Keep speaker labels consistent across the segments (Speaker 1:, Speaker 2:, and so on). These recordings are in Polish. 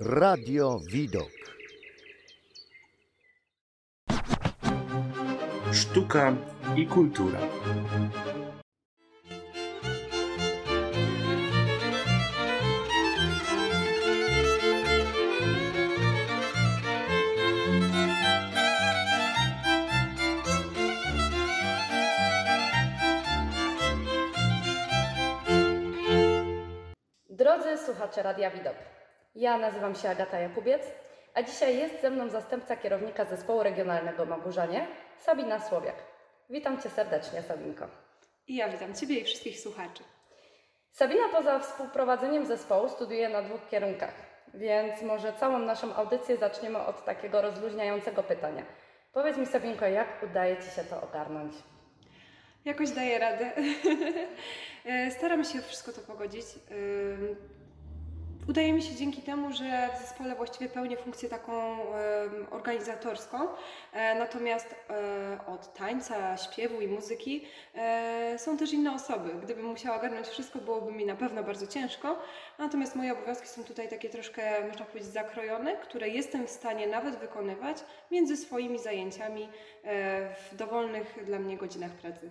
Speaker 1: Radio Widok.
Speaker 2: Sztuka i kultura.
Speaker 3: Drodzy słuchacze Radia Widok, ja nazywam się Agata Jakubiec, a dzisiaj jest ze mną zastępca kierownika zespołu regionalnego Maburzanie, Sabina Słowiak. Witam Cię serdecznie, Sabinko.
Speaker 4: I ja witam Ciebie i wszystkich słuchaczy.
Speaker 3: Sabina poza współprowadzeniem zespołu studiuje na dwóch kierunkach, więc może całą naszą audycję zaczniemy od takiego rozluźniającego pytania. Powiedz mi, Sabinko, jak udaje Ci się to ogarnąć?
Speaker 4: Jakoś daję radę. E, Staram się wszystko to pogodzić. Udaje mi się dzięki temu, że w zespole właściwie pełnię funkcję taką organizatorską, E, natomiast e, od tańca, śpiewu i muzyki e, są też inne osoby. Gdybym musiała ogarnąć wszystko, byłoby mi na pewno bardzo ciężko. Natomiast moje obowiązki są tutaj takie troszkę, można powiedzieć, zakrojone, które jestem w stanie nawet wykonywać między swoimi zajęciami w dowolnych dla mnie godzinach pracy.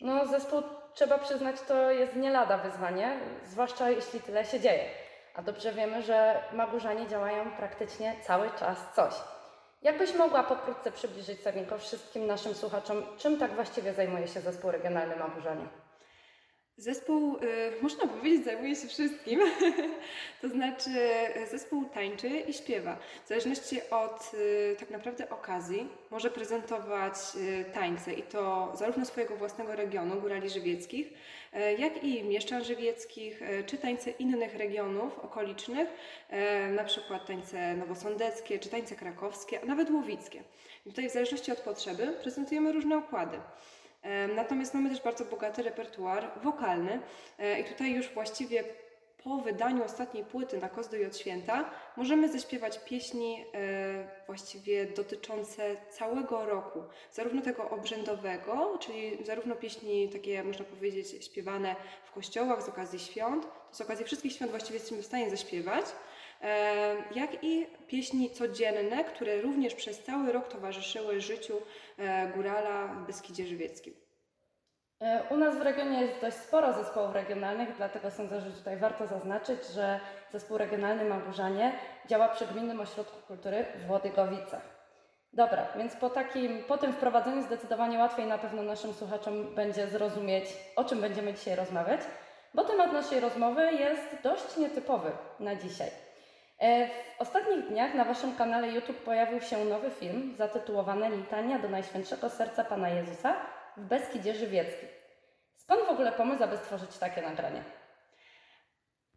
Speaker 3: No, zespół, trzeba przyznać, to jest nie lada wyzwanie, zwłaszcza jeśli tyle się dzieje. A dobrze wiemy, że Magurzanie działają praktycznie cały czas coś. Jakbyś mogła pokrótce przybliżyć Sabinko wszystkim naszym słuchaczom, czym tak właściwie zajmuje się zespół regionalny Magurzanie?
Speaker 4: Zespół, y, można powiedzieć, zajmuje się wszystkim. to znaczy, y, zespół tańczy i śpiewa. W zależności od y, tak naprawdę okazji, może prezentować tańce i to zarówno swojego własnego regionu, Górali Żywieckich, jak i Mieszczan Żywieckich, czy tańce innych regionów okolicznych, na przykład tańce nowosądeckie, czy tańce krakowskie, a nawet łowickie. I tutaj w zależności od potrzeby prezentujemy różne układy. Natomiast mamy też bardzo bogaty repertuar wokalny e, i tutaj już właściwie po wydaniu ostatniej płyty na Kozdo i od Święta możemy zaśpiewać pieśni e, właściwie dotyczące całego roku, zarówno tego obrzędowego, czyli zarówno pieśni takie, można powiedzieć, śpiewane w kościołach z okazji świąt, to z okazji wszystkich świąt właściwie jesteśmy w stanie zaśpiewać, jak i pieśni codzienne, które również przez cały rok towarzyszyły życiu e, górala w Beskidzie Żywieckim.
Speaker 3: E, U nas w regionie jest dość sporo zespołów regionalnych, dlatego sądzę, że tutaj warto zaznaczyć, że zespół regionalny Magurzanie działa przy Gminnym Ośrodku Kultury w Włodygowicach. Dobra, więc po, takim, po tym wprowadzeniu zdecydowanie łatwiej na pewno naszym słuchaczom będzie zrozumieć, o czym będziemy dzisiaj rozmawiać, bo temat naszej rozmowy jest dość nietypowy na dzisiaj. E, W ostatnich dniach na Waszym kanale YouTube pojawił się nowy film zatytułowany Litania do Najświętszego Serca Pana Jezusa w Beskidzie Żywieckim. Skąd w ogóle pomysł, aby stworzyć takie nagranie?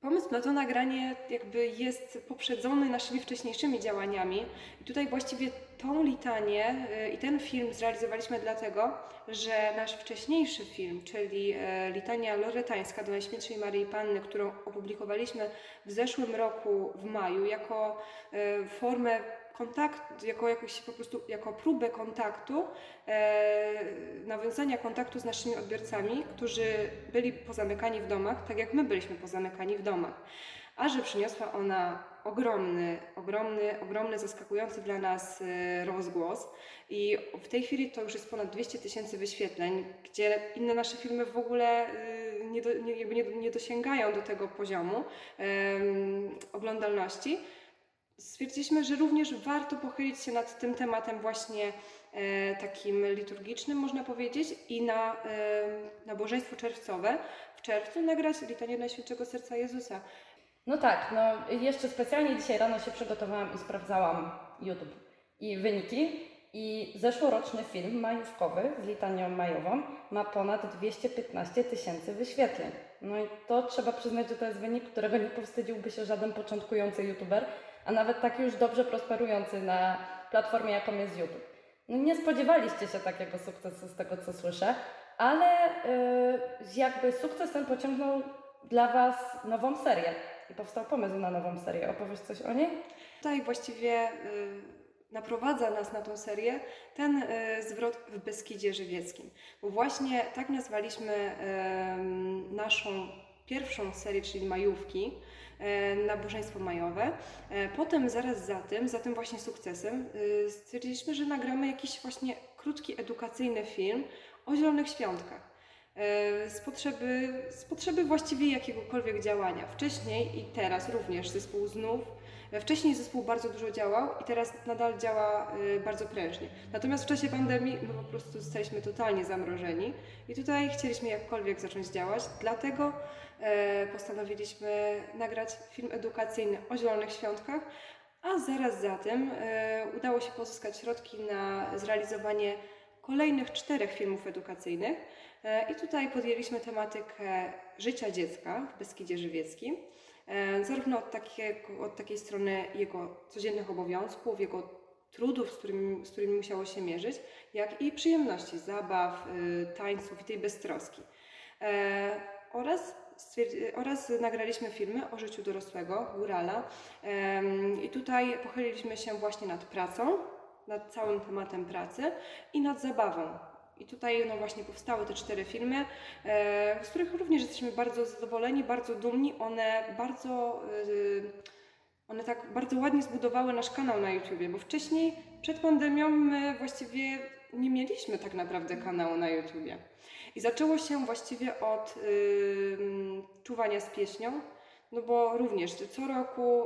Speaker 4: Pomysł na to nagranie jakby jest poprzedzony naszymi wcześniejszymi działaniami. I tutaj właściwie tą litanię y, i ten film zrealizowaliśmy dlatego, że nasz wcześniejszy film, czyli e, litania loretańska do Najświętszej Maryi Panny, którą opublikowaliśmy w zeszłym roku w maju jako e, formę kontaktu, jako jakąś po prostu jako próbę kontaktu, e, nawiązania kontaktu z naszymi odbiorcami, którzy byli pozamykani w domach, tak jak my byliśmy pozamykani w domach. A że przyniosła ona ogromny, ogromny, ogromny, zaskakujący dla nas e, rozgłos i w tej chwili to już jest ponad 200 tysięcy wyświetleń, gdzie inne nasze filmy w ogóle e, nie, do, nie, nie, dosięgają do tego poziomu em, oglądalności stwierdziliśmy, że również warto pochylić się nad tym tematem właśnie e, takim liturgicznym, można powiedzieć, i na e, nabożeństwo czerwcowe w czerwcu nagrać litanię Najświętszego Serca Jezusa.
Speaker 3: No tak, no jeszcze specjalnie dzisiaj rano się przygotowałam i sprawdzałam YouTube i wyniki. I zeszłoroczny film majówkowy z litanią majową ma ponad 215 tysięcy wyświetleń. No i to trzeba przyznać, że to jest wynik, którego nie powstydziłby się żaden początkujący YouTuber, a nawet taki już dobrze prosperujący na platformie, jaką jest YouTube. No nie spodziewaliście się takiego sukcesu z tego, co słyszę, ale yy, jakby sukces ten pociągnął dla Was nową serię. I powstał pomysł na nową serię. Opowiesz coś o niej?
Speaker 4: Tutaj właściwie y, naprowadza nas na tą serię ten y, zwrot w Beskidzie Żywieckim. Bo właśnie tak nazwaliśmy naszą pierwszą serię, czyli majówki, nabożeństwo majowe. E, Potem zaraz za tym, za tym właśnie sukcesem, e, stwierdziliśmy, że nagramy jakiś właśnie krótki, edukacyjny film o Zielonych Świątkach. E, Z potrzeby, z potrzeby właściwie jakiegokolwiek działania. Wcześniej i teraz również zespół znów Wcześniej zespół bardzo dużo działał i teraz nadal działa y, bardzo prężnie. Natomiast w czasie pandemii my po prostu zostaliśmy totalnie zamrożeni i tutaj chcieliśmy jakkolwiek zacząć działać, dlatego e, postanowiliśmy nagrać film edukacyjny o Zielonych Świątkach, a zaraz za tym e, udało się pozyskać środki na zrealizowanie kolejnych czterech filmów edukacyjnych. E, I tutaj podjęliśmy tematykę życia dziecka w Beskidzie Żywieckim. E, zarówno od, takiego, od takiej strony jego codziennych obowiązków, jego trudów, z którymi, z którymi musiało się mierzyć, jak i przyjemności, zabaw, y, tańców i tej beztroski. E, oraz, stwierdzi- oraz nagraliśmy filmy o życiu dorosłego, górala. Em, I tutaj pochyliliśmy się właśnie nad pracą, nad całym tematem pracy i nad zabawą. I tutaj no właśnie powstały te cztery filmy, e, z których również jesteśmy bardzo zadowoleni, bardzo dumni. One bardzo, y, one tak bardzo ładnie zbudowały nasz kanał na YouTubie, bo wcześniej, przed pandemią, my właściwie nie mieliśmy tak naprawdę kanału na YouTubie. I zaczęło się właściwie od y, czuwania z pieśnią, no bo również co roku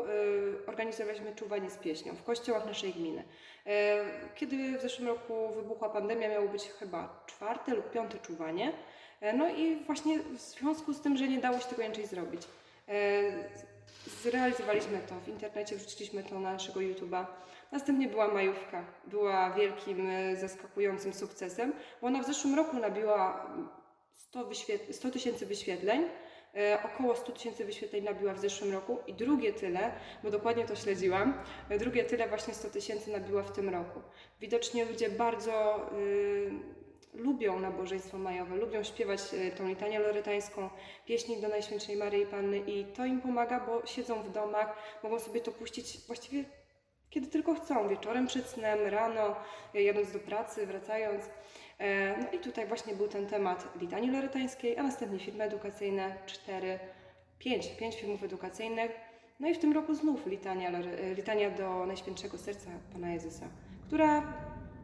Speaker 4: organizowaliśmy czuwanie z pieśnią w kościołach naszej gminy. E, Kiedy w zeszłym roku wybuchła pandemia, miało być chyba czwarte lub piąte czuwanie. E, No i właśnie w związku z tym, że nie dało się tego inaczej zrobić, e, zrealizowaliśmy to w internecie, wrzuciliśmy to na naszego YouTube'a. Następnie była majówka, była wielkim, zaskakującym sukcesem, bo ona w zeszłym roku nabiła 100 wyświet- 100 tysięcy wyświetleń. E, Około 100 tysięcy wyświetleń nabiła w zeszłym roku i drugie tyle, bo dokładnie to śledziłam, e, drugie tyle właśnie 100 tysięcy nabiła w tym roku. Widocznie ludzie bardzo y, lubią nabożeństwo majowe, lubią śpiewać y, tą litanię lorytańską, pieśni do Najświętszej Maryi Panny i to im pomaga, bo siedzą w domach, mogą sobie to puścić właściwie kiedy tylko chcą, wieczorem przed snem, rano, jadąc do pracy, wracając. E, No i tutaj właśnie był ten temat litanii lorytańskiej, a następnie filmy edukacyjne, cztery, pięć, pięć filmów edukacyjnych. No i w tym roku znów litania, Lory- litania do Najświętszego Serca Pana Jezusa, która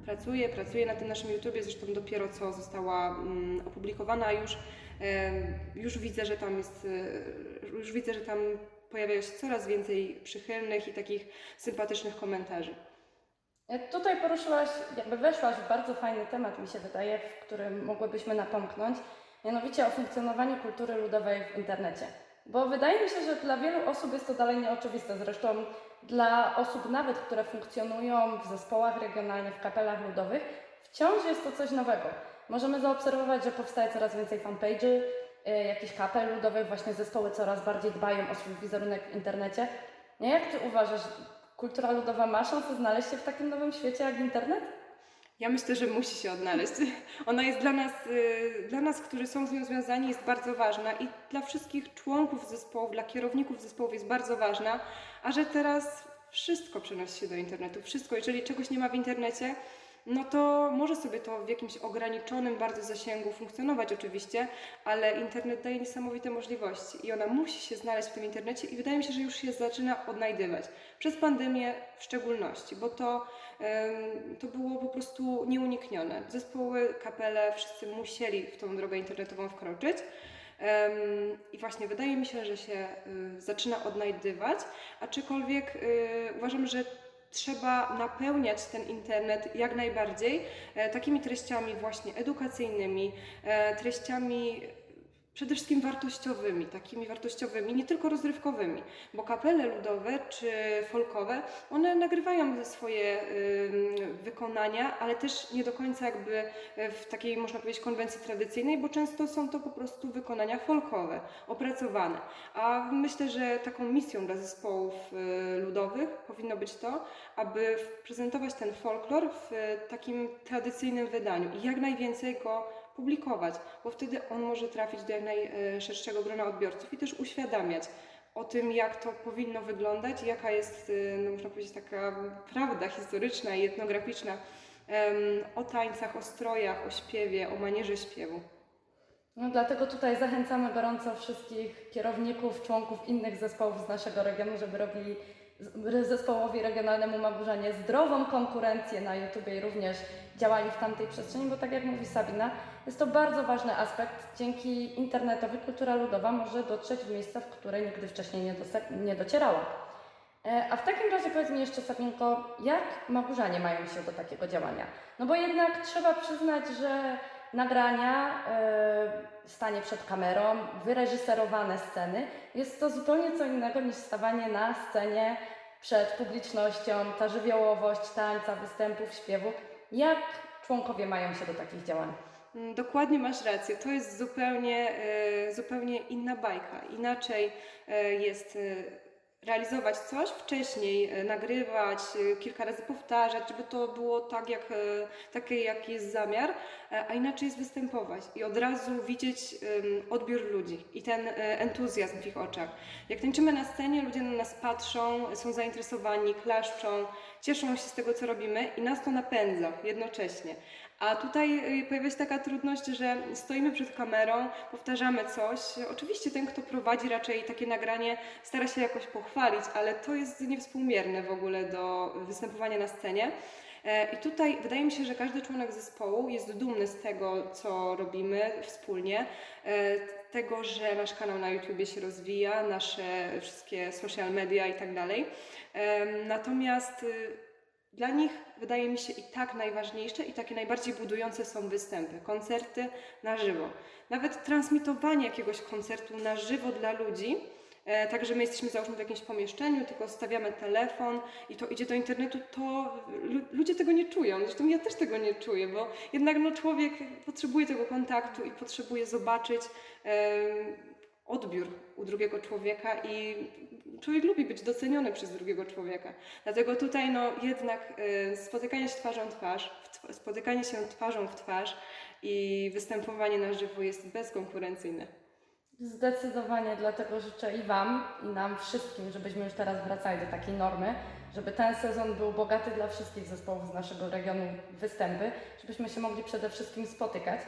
Speaker 4: pracuje, pracuje na tym naszym YouTubie, zresztą dopiero co została mm, opublikowana już. E, Już widzę, że tam jest, e, już widzę, że tam pojawia się coraz więcej przychylnych i takich sympatycznych komentarzy.
Speaker 3: E, Tutaj poruszyłaś, jakby weszłaś w bardzo fajny temat, mi się wydaje, w którym mogłybyśmy napomknąć, mianowicie o funkcjonowaniu kultury ludowej w internecie. Bo wydaje mi się, że dla wielu osób jest to dalej nieoczywiste. Zresztą dla osób nawet, które funkcjonują w zespołach regionalnych, w kapelach ludowych, wciąż jest to coś nowego. Możemy zaobserwować, że powstaje coraz więcej fanpage'y, e, jakichś kapel ludowych, właśnie zespoły coraz bardziej dbają o swój wizerunek w internecie. Jak Ty uważasz, kultura ludowa ma szansę znaleźć się w takim nowym świecie jak internet?
Speaker 4: Ja myślę, że musi się odnaleźć. Ona jest dla nas, y, dla nas, którzy są z nią związani, jest bardzo ważna i dla wszystkich członków zespołów, dla kierowników zespołów jest bardzo ważna, a że teraz wszystko przenosi się do internetu, wszystko. Jeżeli czegoś nie ma w internecie, no to może sobie to w jakimś ograniczonym bardzo zasięgu funkcjonować oczywiście, ale internet daje niesamowite możliwości i ona musi się znaleźć w tym internecie i wydaje mi się, że już się zaczyna odnajdywać. Przez pandemię w szczególności, bo to, to było po prostu nieuniknione. Zespoły, kapele, wszyscy musieli w tą drogę internetową wkroczyć. I właśnie wydaje mi się, że się y, zaczyna odnajdywać, aczkolwiek y, uważam, że trzeba napełniać ten internet jak najbardziej e, takimi treściami właśnie edukacyjnymi, e, treściami przede wszystkim wartościowymi, takimi wartościowymi, nie tylko rozrywkowymi, bo kapele ludowe czy folkowe, one nagrywają swoje wykonania, ale też nie do końca jakby e, w takiej, można powiedzieć, konwencji tradycyjnej, bo często są to po prostu wykonania folkowe, opracowane. A myślę, że taką misją dla zespołów y, ludowych powinno być to, aby prezentować ten folklor w e, takim tradycyjnym wydaniu i jak najwięcej go publikować, bo wtedy on może trafić do jak najszerszego grona odbiorców i też uświadamiać o tym, jak to powinno wyglądać, jaka jest, y, no można powiedzieć, taka prawda historyczna i etnograficzna o tańcach, o strojach, o śpiewie, o manierze śpiewu.
Speaker 3: No, dlatego tutaj zachęcamy gorąco wszystkich kierowników, członków innych zespołów z naszego regionu, żeby robili zespołowi regionalnemu Maburzanie zdrową konkurencję na YouTube i również działali w tamtej przestrzeni, bo tak jak mówi Sabina, jest to bardzo ważny aspekt. Dzięki internetowi kultura ludowa może dotrzeć w miejsca, w które nigdy wcześniej nie, nie docierała. E, A w takim razie powiedz mi jeszcze, Sabinko, jak Maburzanie mają się do takiego działania? No bo jednak trzeba przyznać, że nagrania, e, stanie przed kamerą, wyreżyserowane sceny, jest to zupełnie co innego niż stawanie na scenie przed publicznością, ta żywiołowość tańca, występów, śpiewów. Jak członkowie mają się do takich działań?
Speaker 4: Mm, Dokładnie masz rację. To jest zupełnie, e, zupełnie inna bajka. Inaczej e, jest e, realizować coś wcześniej, nagrywać, kilka razy powtarzać, żeby to było tak, jak, takie, jak jest zamiar, a inaczej jest występować i od razu widzieć odbiór ludzi i ten entuzjazm w ich oczach. Jak tańczymy na scenie, ludzie na nas patrzą, są zainteresowani, klaszczą, cieszą się z tego, co robimy i nas to napędza jednocześnie. A tutaj y, pojawia się taka trudność, że stoimy przed kamerą, powtarzamy coś. Oczywiście ten, kto prowadzi raczej takie nagranie, stara się jakoś pochwalić, ale to jest niewspółmierne w ogóle do występowania na scenie. E, I tutaj wydaje mi się, że każdy członek zespołu jest dumny z tego, co robimy wspólnie, e, tego, że nasz kanał na YouTubie się rozwija, nasze wszystkie social media i tak dalej. Em, Natomiast y, dla nich wydaje mi się i tak najważniejsze i takie najbardziej budujące są występy, koncerty na żywo. Nawet transmitowanie jakiegoś koncertu na żywo dla ludzi, e, także my jesteśmy załóżmy w jakimś pomieszczeniu, tylko stawiamy telefon i to idzie do internetu, to lu- ludzie tego nie czują. Zresztą ja też tego nie czuję, bo jednak no, człowiek potrzebuje tego kontaktu i potrzebuje zobaczyć em, odbiór u drugiego człowieka i człowiek lubi być doceniony przez drugiego człowieka. Dlatego tutaj no jednak y, spotykanie się twarzą w twarz, spotykanie się twarzą w twarz i występowanie na żywo jest bezkonkurencyjne.
Speaker 3: Zdecydowanie dlatego życzę i Wam, i nam wszystkim, żebyśmy już teraz wracali do takiej normy, żeby ten sezon był bogaty dla wszystkich zespołów z naszego regionu występy, żebyśmy się mogli przede wszystkim spotykać.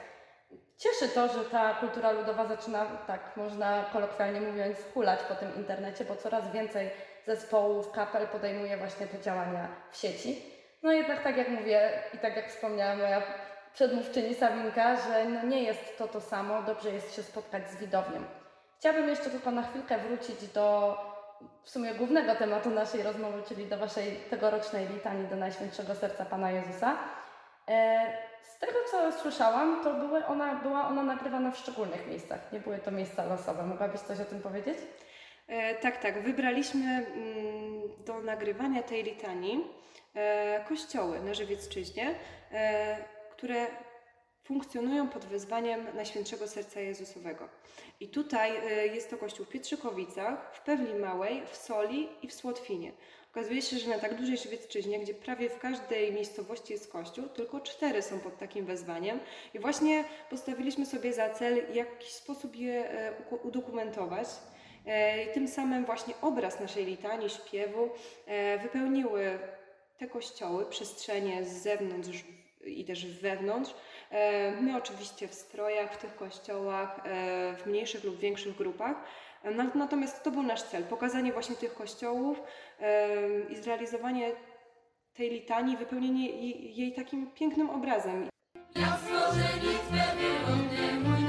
Speaker 3: Cieszy to, że ta kultura ludowa zaczyna, tak można kolokwialnie mówiąc, hulać po tym internecie, bo coraz więcej zespołów, kapel podejmuje właśnie te działania w sieci. No jednak tak jak mówię i tak jak wspomniała moja przedmówczyni Sabinka, że no nie jest to to samo, dobrze jest się spotkać z widownią. Chciałabym jeszcze tylko na chwilkę wrócić do w sumie głównego tematu naszej rozmowy, czyli do Waszej tegorocznej litanii do Najświętszego Serca Pana Jezusa. E, Z tego co słyszałam, to były ona, była ona nagrywana w szczególnych miejscach, nie były to miejsca losowe. Mogłabyś coś o tym powiedzieć?
Speaker 4: E, tak, tak. Wybraliśmy mm, do nagrywania tej litanii e, kościoły na Żywiecczyźnie, e, które funkcjonują pod wezwaniem Najświętszego Serca Jezusowego. I tutaj e, jest to kościół w Pietrzykowicach, w Pewli Małej, w Soli i w Słotwinie. Okazuje się, że na tak dużej Żywiecczyźnie, gdzie prawie w każdej miejscowości jest kościół, tylko cztery są pod takim wezwaniem. I właśnie postawiliśmy sobie za cel w jakiś sposób je e, udokumentować. E, i Tym samym właśnie obraz naszej litanii, śpiewu e, wypełniły te kościoły, przestrzenie z zewnątrz i też wewnątrz. My oczywiście w strojach, w tych kościołach, w mniejszych lub większych grupach. Na- Natomiast to był nasz cel, pokazanie właśnie tych kościołów i zrealizowanie tej litanii, wypełnienie jej jej takim pięknym obrazem.
Speaker 1: Twe wyrody, mój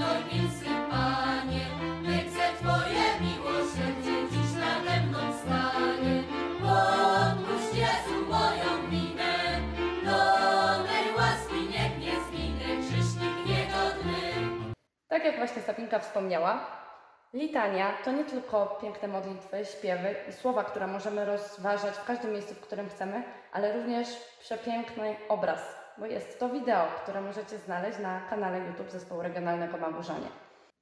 Speaker 1: Panie, niech se Twoje miłosierdzie dziś nade mną stanie. Odpuść Jezu moją winę, do mej łaski niech nie zginę, grzesznik niegodny.
Speaker 3: Tak jak właśnie Sabinka wspomniała, litania to nie tylko piękne modlitwy, śpiewy i słowa, które możemy rozważać w każdym miejscu, w którym chcemy, ale również przepiękny obraz, bo jest to wideo, które możecie znaleźć na kanale YouTube Zespołu Regionalnego Maburzanie.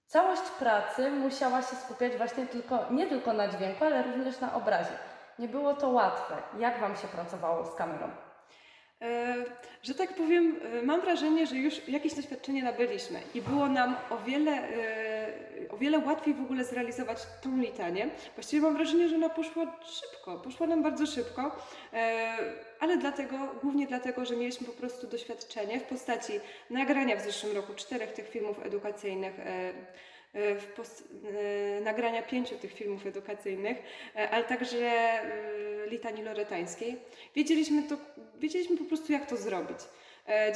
Speaker 3: Całość pracy musiała się skupiać właśnie tylko, nie tylko na dźwięku, ale również na obrazie. Nie było to łatwe. Jak Wam się pracowało z kamerą?
Speaker 4: E, że tak powiem, e, mam wrażenie, że już jakieś doświadczenie nabyliśmy i było nam o wiele, e, o wiele łatwiej w ogóle zrealizować tą litanię. Właściwie mam wrażenie, że ona poszła szybko, poszła nam bardzo szybko, e, ale dlatego, głównie dlatego, że mieliśmy po prostu doświadczenie w postaci nagrania w zeszłym roku czterech tych filmów edukacyjnych. e, e, W post- nagrania pięciu tych filmów edukacyjnych, ale także litanii loretańskiej. Wiedzieliśmy, to, wiedzieliśmy po prostu, jak to zrobić.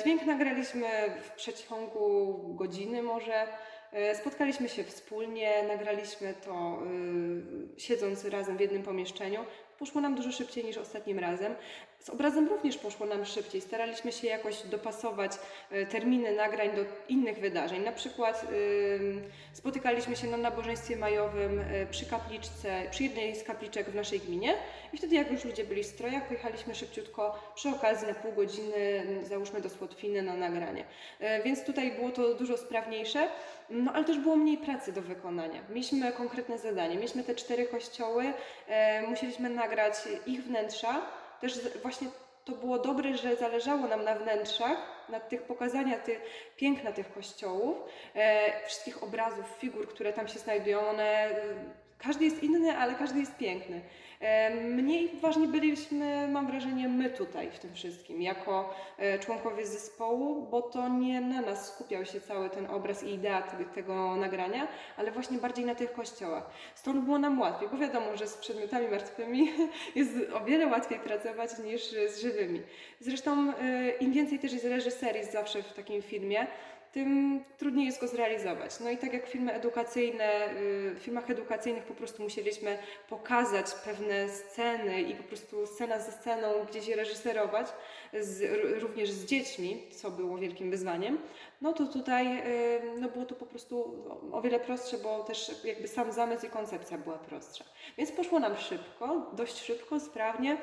Speaker 4: Dźwięk nagraliśmy w przeciągu godziny może. E, Spotkaliśmy się wspólnie, nagraliśmy to y, siedząc razem w jednym pomieszczeniu. Poszło nam dużo szybciej niż ostatnim razem. Z obrazem również poszło nam szybciej. Staraliśmy się jakoś dopasować e, terminy nagrań do innych wydarzeń. Na przykład spotykaliśmy się na nabożeństwie majowym e, przy kapliczce, przy jednej z kapliczek w naszej gminie i wtedy jak już ludzie byli w strojach, pojechaliśmy szybciutko przy okazji na pół godziny, załóżmy do Słotwiny na nagranie. E, Więc tutaj było to dużo sprawniejsze, no ale też było mniej pracy do wykonania. Mieliśmy konkretne zadanie. Mieliśmy te cztery kościoły, musieliśmy nagrać ich wnętrza. Też właśnie to było dobre, że zależało nam na wnętrzach, na tych pokazania tych, piękna tych kościołów, e, wszystkich obrazów, figur, które tam się znajdują. One, e, każdy jest inny, ale każdy jest piękny. E, Mniej ważni byliśmy, mam wrażenie, my tutaj w tym wszystkim, jako e, członkowie zespołu, bo to nie na nas skupiał się cały ten obraz i idea tego, nagrania, ale właśnie bardziej na tych kościołach. Stąd było nam łatwiej, bo wiadomo, że z przedmiotami martwymi jest o wiele łatwiej pracować niż z żywymi. Zresztą e, im więcej też jest reżyserii zawsze w takim filmie, tym trudniej jest go zrealizować. No i tak jak filmy edukacyjne, y, w filmach edukacyjnych po prostu musieliśmy pokazać pewne sceny i po prostu scena ze sceną gdzieś je reżyserować, z, również z dziećmi, co było wielkim wyzwaniem, no to tutaj y, no było to po prostu o- wiele prostsze, bo też jakby sam zamysł i koncepcja była prostsza. Więc poszło nam szybko, dość szybko, sprawnie.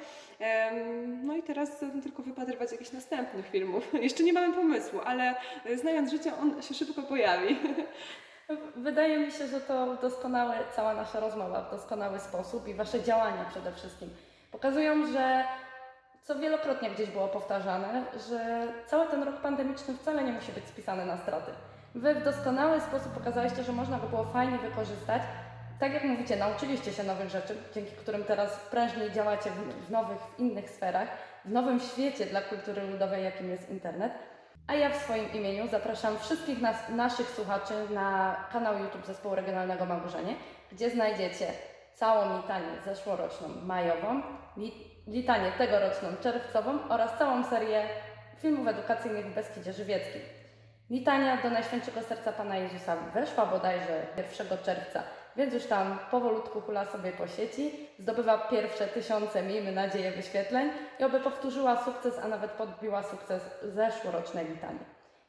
Speaker 4: No i teraz tylko wypatrywać jakichś następnych filmów. Jeszcze nie mamy pomysłu, ale y, znając życie, on się szybko pojawi.
Speaker 3: Wydaje mi się, że to doskonały, cała nasza rozmowa w doskonały sposób i Wasze działania przede wszystkim pokazują, że co wielokrotnie gdzieś było powtarzane, że cały ten rok pandemiczny wcale nie musi być spisany na straty. Wy w doskonały sposób pokazaliście, że można go było fajnie wykorzystać. Tak jak mówicie, nauczyliście się nowych rzeczy, dzięki którym teraz prężniej działacie w, nowych, w innych sferach, w nowym świecie dla kultury ludowej, jakim jest internet. A ja w swoim imieniu zapraszam wszystkich nas, naszych słuchaczy na kanał YouTube Zespołu Regionalnego Magurzenie, gdzie znajdziecie całą litanię zeszłoroczną majową, litanię tegoroczną czerwcową oraz całą serię filmów edukacyjnych w Beskidzie Żywieckim. Litania do Najświętszego Serca Pana Jezusa weszła bodajże 1 czerwca, więc już tam powolutku hula sobie po sieci, zdobywa pierwsze tysiące, miejmy nadzieję, wyświetleń i oby powtórzyła sukces, a nawet podbiła sukces zeszłorocznej litanii.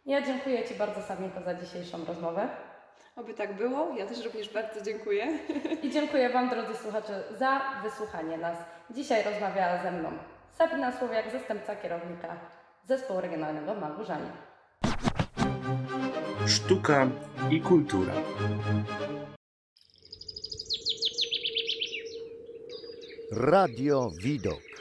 Speaker 3: Ja dziękuję Ci bardzo Sabinko za dzisiejszą rozmowę
Speaker 4: Oby tak było. Ja też również bardzo dziękuję.
Speaker 3: i dziękuję Wam, drodzy słuchacze, za wysłuchanie nas. Dzisiaj rozmawiała ze mną Sabina Słowiak, zastępca kierownika Zespołu Regionalnego Magurzanie.
Speaker 2: Sztuka i kultura.
Speaker 5: Radio Widok.